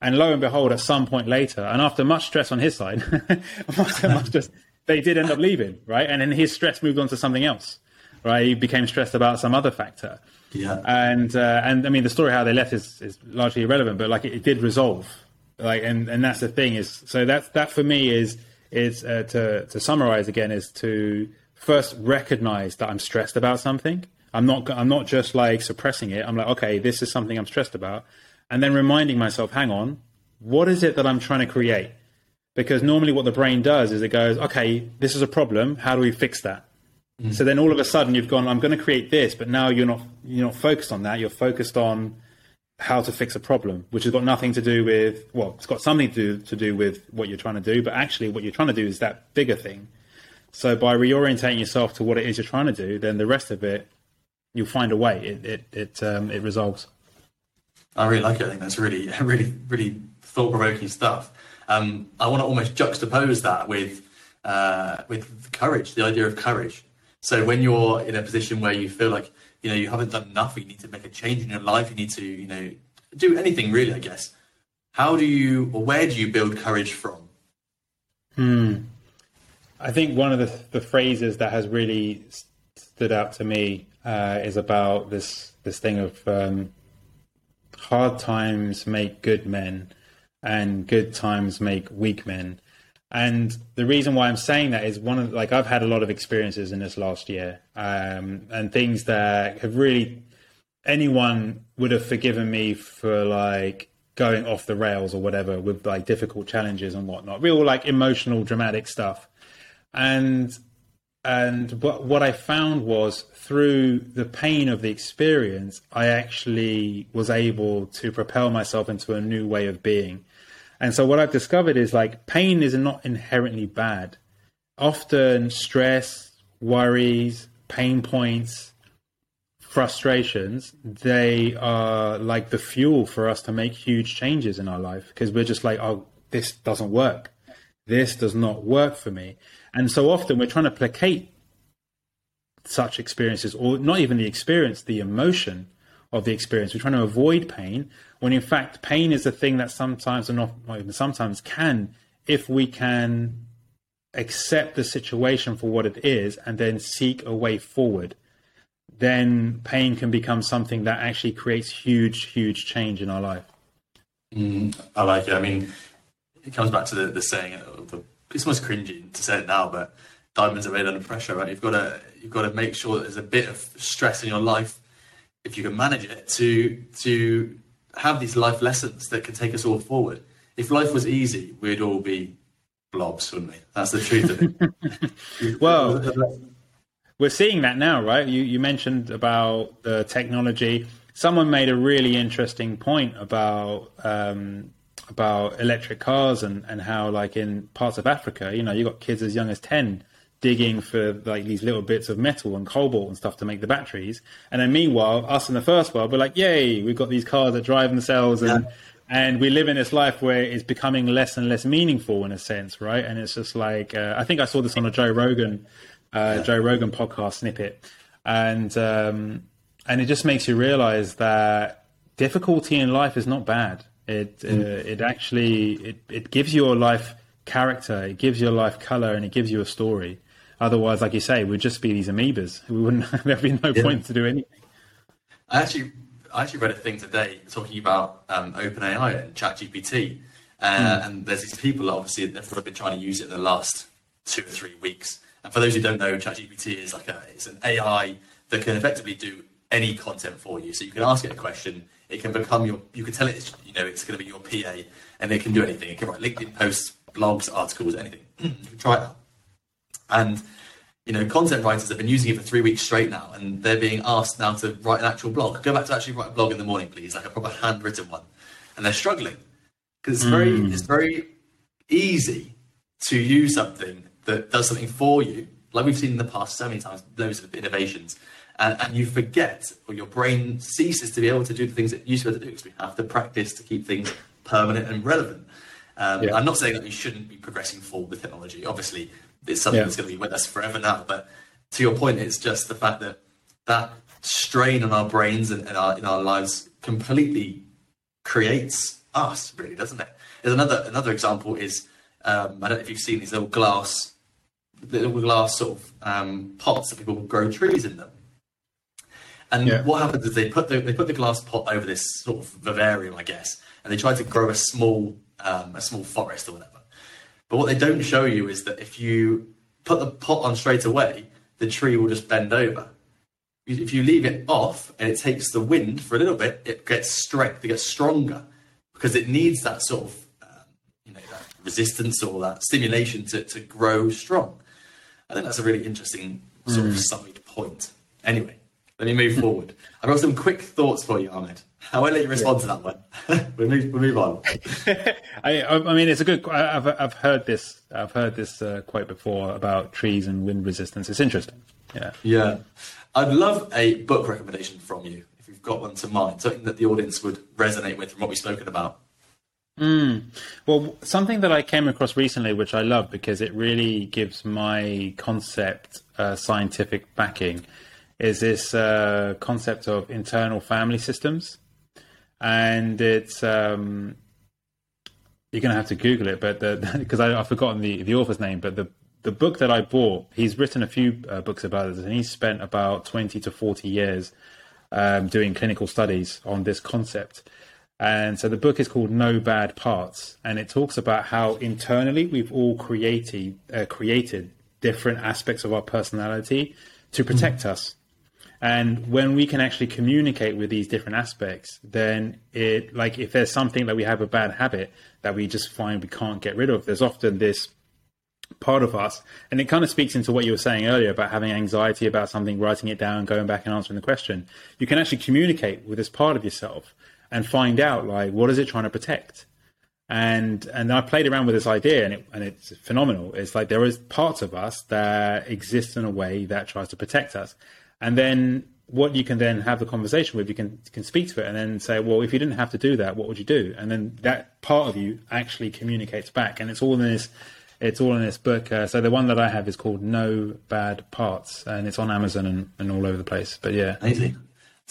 And lo and behold, at some point later, and after much stress on his side, they did end up leaving, right? And then his stress moved on to something else, right? He became stressed about some other factor. Yeah. And uh, and I mean, the story how they left is, is largely irrelevant, but like it, it did resolve, like, and and that's the thing is so that that for me is is uh, to to summarize again is to first recognize that I'm stressed about something. I'm not I'm not just like suppressing it. I'm like, okay, this is something I'm stressed about. And then reminding myself, hang on, what is it that I'm trying to create? Because normally what the brain does is it goes, okay, this is a problem. How do we fix that? Mm. So then all of a sudden you've gone, I'm going to create this, but now you're not you're not focused on that. You're focused on how to fix a problem, which has got nothing to do with well, it's got something to do to do with what you're trying to do, but actually what you're trying to do is that bigger thing. So by reorientating yourself to what it is you're trying to do, then the rest of it, you'll find a way. It it it um, it resolves. I really like it. I think that's really really really thought provoking stuff. Um, I want to almost juxtapose that with uh, with courage, the idea of courage. So when you're in a position where you feel like you know you haven't done enough, you need to make a change in your life, you need to you know do anything really, I guess. How do you or where do you build courage from? Hmm. I think one of the, the phrases that has really stood out to me uh, is about this this thing of um, hard times make good men, and good times make weak men. And the reason why I'm saying that is one of like I've had a lot of experiences in this last year, um, and things that have really anyone would have forgiven me for like going off the rails or whatever with like difficult challenges and whatnot, real like emotional, dramatic stuff and and what what I found was through the pain of the experience, I actually was able to propel myself into a new way of being. And so what I've discovered is like pain is not inherently bad. Often stress, worries, pain points, frustrations, they are like the fuel for us to make huge changes in our life because we're just like, oh, this doesn't work. This does not work for me. And so often we're trying to placate such experiences, or not even the experience, the emotion of the experience. We're trying to avoid pain, when in fact, pain is a thing that sometimes, and not even sometimes, can, if we can accept the situation for what it is and then seek a way forward, then pain can become something that actually creates huge, huge change in our life. Mm, I like it. I mean, it comes back to the, the saying, the it's almost cringy to say it now, but diamonds are made under pressure, right? You've got to you've got to make sure that there's a bit of stress in your life, if you can manage it, to to have these life lessons that can take us all forward. If life was easy, we'd all be blobs, wouldn't we? That's the truth of it. well, we're seeing that now, right? You you mentioned about the technology. Someone made a really interesting point about um, about electric cars and, and how like in parts of Africa, you know, you got kids as young as ten digging for like these little bits of metal and cobalt and stuff to make the batteries. And then meanwhile, us in the first world, we're like, yay, we've got these cars that drive themselves and yeah. and we live in this life where it's becoming less and less meaningful in a sense, right? And it's just like uh, I think I saw this on a Joe Rogan uh, yeah. Joe Rogan podcast snippet, and um, and it just makes you realize that difficulty in life is not bad. It mm. uh, it actually it, it gives your life character, it gives your life color, and it gives you a story. Otherwise, like you say, we'd just be these amoebas. We wouldn't. There'd be no yeah. point to do anything. I actually, I actually read a thing today talking about um, OpenAI and ChatGPT, uh, mm. and there's these people obviously that have been trying to use it in the last two or three weeks. And for those who don't know, ChatGPT is like a it's an AI that can effectively do any content for you. So you can ask it a question, it can become your you can tell it you know it's going to be your PA, and it can do anything. It can write LinkedIn posts, blogs, articles, anything. you can try it out. And you know, content writers have been using it for three weeks straight now, and they're being asked now to write an actual blog. Go back to actually write a blog in the morning, please, like a proper handwritten one. And they're struggling because it's very mm. it's very easy to use something that does something for you, like we've seen in the past so many times, loads of innovations, and, and you forget, or your brain ceases to be able to do the things that you used to be able to do because we have to practice to keep things permanent and relevant. Um, yeah. I'm not saying that we shouldn't be progressing forward with technology. Obviously, it's something yeah. that's going to be with us forever now. But to your point, it's just the fact that that strain on our brains and, and our in our lives completely creates us, really, doesn't it? There's another another example is um, I don't know if you've seen these little glass little glass sort of um, pots that people grow trees in them. And yeah. what happens is they put the they put the glass pot over this sort of vivarium, I guess, and they try to grow a small um, a small forest or whatever. But what they don't show you is that if you put the pot on straight away, the tree will just bend over. If you leave it off and it takes the wind for a little bit, it gets strength, it gets stronger because it needs that sort of um, you know that resistance or that stimulation to, to grow strong. I think that's a really interesting sort mm. of side point. Anyway, let me move forward. I've got some quick thoughts for you, Ahmad. I won't let you respond yeah. to that one. we'll, move, we'll move on. I, I, mean, it's a good. I've, I've heard this. I've heard this uh, quote before about trees and wind resistance. It's interesting. Yeah. Yeah. I'd love a book recommendation from you if you've got one to mind, something that the audience would resonate with from what we've spoken about. Mm. Well, something that I came across recently, which I love because it really gives my concept uh, scientific backing, is this uh, concept of internal family systems. And it's um, you're going to have to Google it, but because I've forgotten the the author's name, but the the book that I bought, he's written a few uh, books about this, and he's spent about twenty to forty years um, doing clinical studies on this concept. And so the book is called No Bad Parts, and it talks about how internally we've all created uh, created different aspects of our personality to protect mm-hmm. us. And when we can actually communicate with these different aspects, then it like if there's something that we have a bad habit that we just find we can't get rid of, there's often this part of us, and it kind of speaks into what you were saying earlier about having anxiety about something, writing it down, going back and answering the question. You can actually communicate with this part of yourself and find out like what is it trying to protect and and I played around with this idea and it, and it's phenomenal. It's like there is parts of us that exist in a way that tries to protect us, and then what you can then have the conversation with, you can can speak to it and then say, well, if you didn't have to do that, what would you do? And then that part of you actually communicates back, and it's all in this. It's all in this book. Uh, so the one that I have is called No Bad Parts, and it's on Amazon and, and all over the place. But yeah, amazing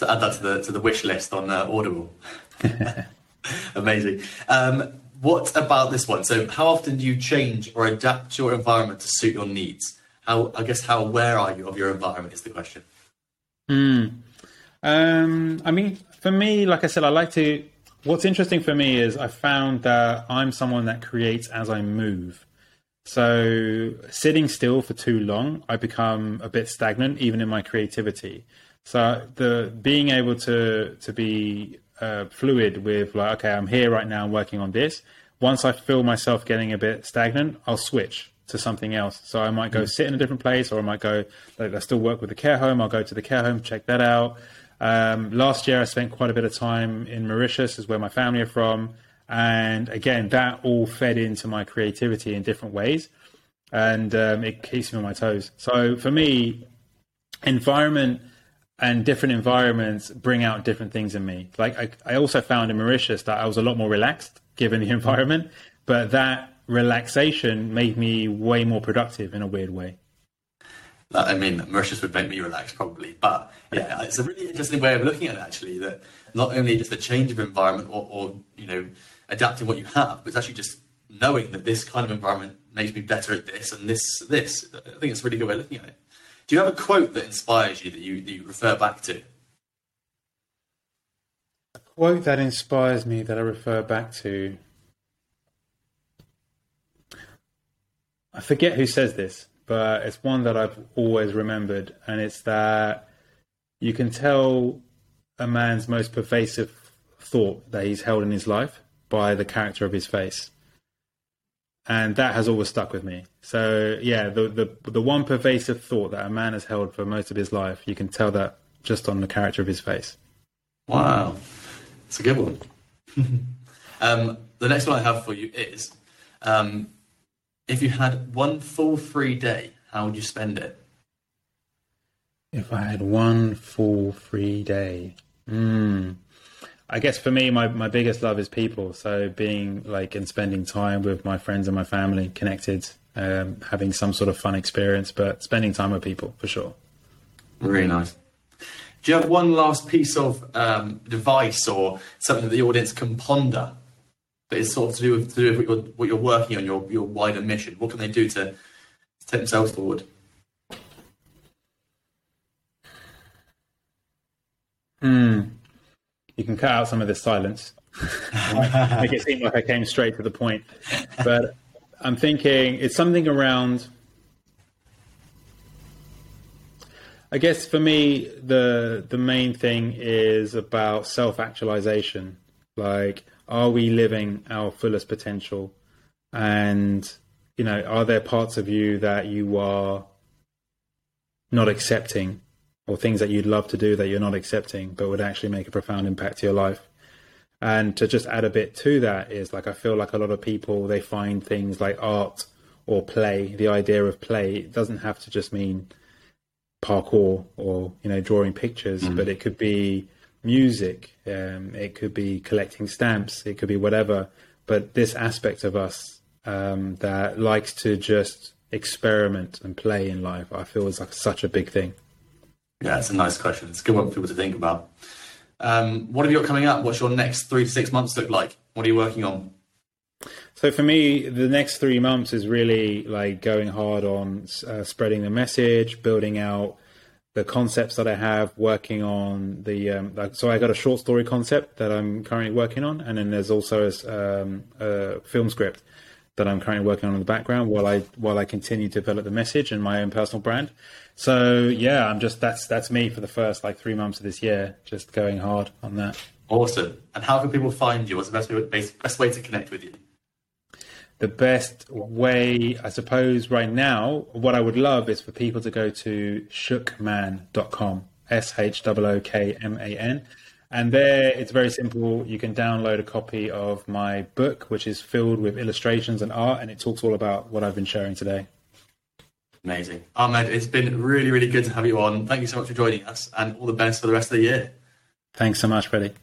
to add that to the to the wish list on uh, Audible. Amazing. Um, what about this one? So, how often do you change or adapt your environment to suit your needs? How I guess how aware are you of your environment is the question. Hmm. Um, I mean, for me, like I said, I like to. What's interesting for me is I found that I'm someone that creates as I move. So sitting still for too long, I become a bit stagnant, even in my creativity. So the being able to to be uh, fluid with like, okay, I'm here right now, I'm working on this. Once I feel myself getting a bit stagnant, I'll switch to something else. So I might go mm. sit in a different place, or I might go. Like, I still work with the care home. I'll go to the care home, check that out. Um, last year, I spent quite a bit of time in Mauritius, is where my family are from, and again, that all fed into my creativity in different ways, and um, it keeps me on my toes. So for me, environment and different environments bring out different things in me. Like I, I also found in Mauritius that I was a lot more relaxed given the environment, but that relaxation made me way more productive in a weird way. I mean, Mauritius would make me relax probably, but yeah, it's a really interesting way of looking at it. Actually, that not only just a change of environment or, or you know adapting what you have, but it's actually just knowing that this kind of environment makes me better at this and this this. I think it's a really good way of looking at it. Do you have a quote that inspires you that you, that you refer back to? A quote that inspires me that I refer back to. I forget who says this, but it's one that I've always remembered, and it's that you can tell a man's most pervasive thought that he's held in his life by the character of his face and that has always stuck with me. So yeah, the the the one pervasive thought that a man has held for most of his life, you can tell that just on the character of his face. Wow, it's a good one. um, the next one I have for you is, um, if you had one full free day, how would you spend it? If I had one full free day, mm, I guess for me, my, my biggest love is people. So being like and spending time with my friends and my family, connected, um, having some sort of fun experience, but spending time with people for sure. Really nice. Do you have one last piece of um, device or something that the audience can ponder that is sort of to do with, to do with what, you're, what, you're, working on, your, your wider mission? What can they do to, to take themselves forward? Hmm you can cut out some of this silence, make it seem like I came straight to the point. But I'm thinking it's something around. I guess for me, the the main thing is about self actualization. Like, are we living our fullest potential? And you know, are there parts of you that you are not accepting or things that you'd love to do that you're not accepting but would actually make a profound impact to your life and to just add a bit to that is like i feel like a lot of people they find things like art or play the idea of play it doesn't have to just mean parkour or you know drawing pictures mm. but it could be music um, it could be collecting stamps it could be whatever but this aspect of us um, that likes to just experiment and play in life i feel is like such a big thing yeah, it's a nice question. It's a good one for people to think about. Um, what have you got coming up? What's your next three to six months look like? What are you working on? So for me, the next three months is really like going hard on uh, spreading the message, building out the concepts that I have, working on the. Um, like, so I got a short story concept that I'm currently working on, and then there's also a, um, a film script that I'm currently working on in the background while I while I continue to develop the message and my own personal brand. So yeah, I'm just that's that's me for the first like three months of this year, just going hard on that. Awesome. And how can people find you? What's the best way, best way to connect with you? The best way, I suppose, right now, what I would love is for people to go to shookman.com, S H O O K M A N. And there, it's very simple. You can download a copy of my book, which is filled with illustrations and art, and it talks all about what I've been sharing today. Amazing. Ahmad, it's been really, really good to have you on. Thank you so much for joining us and all the best for the rest of the year. Thanks so much, Freddie.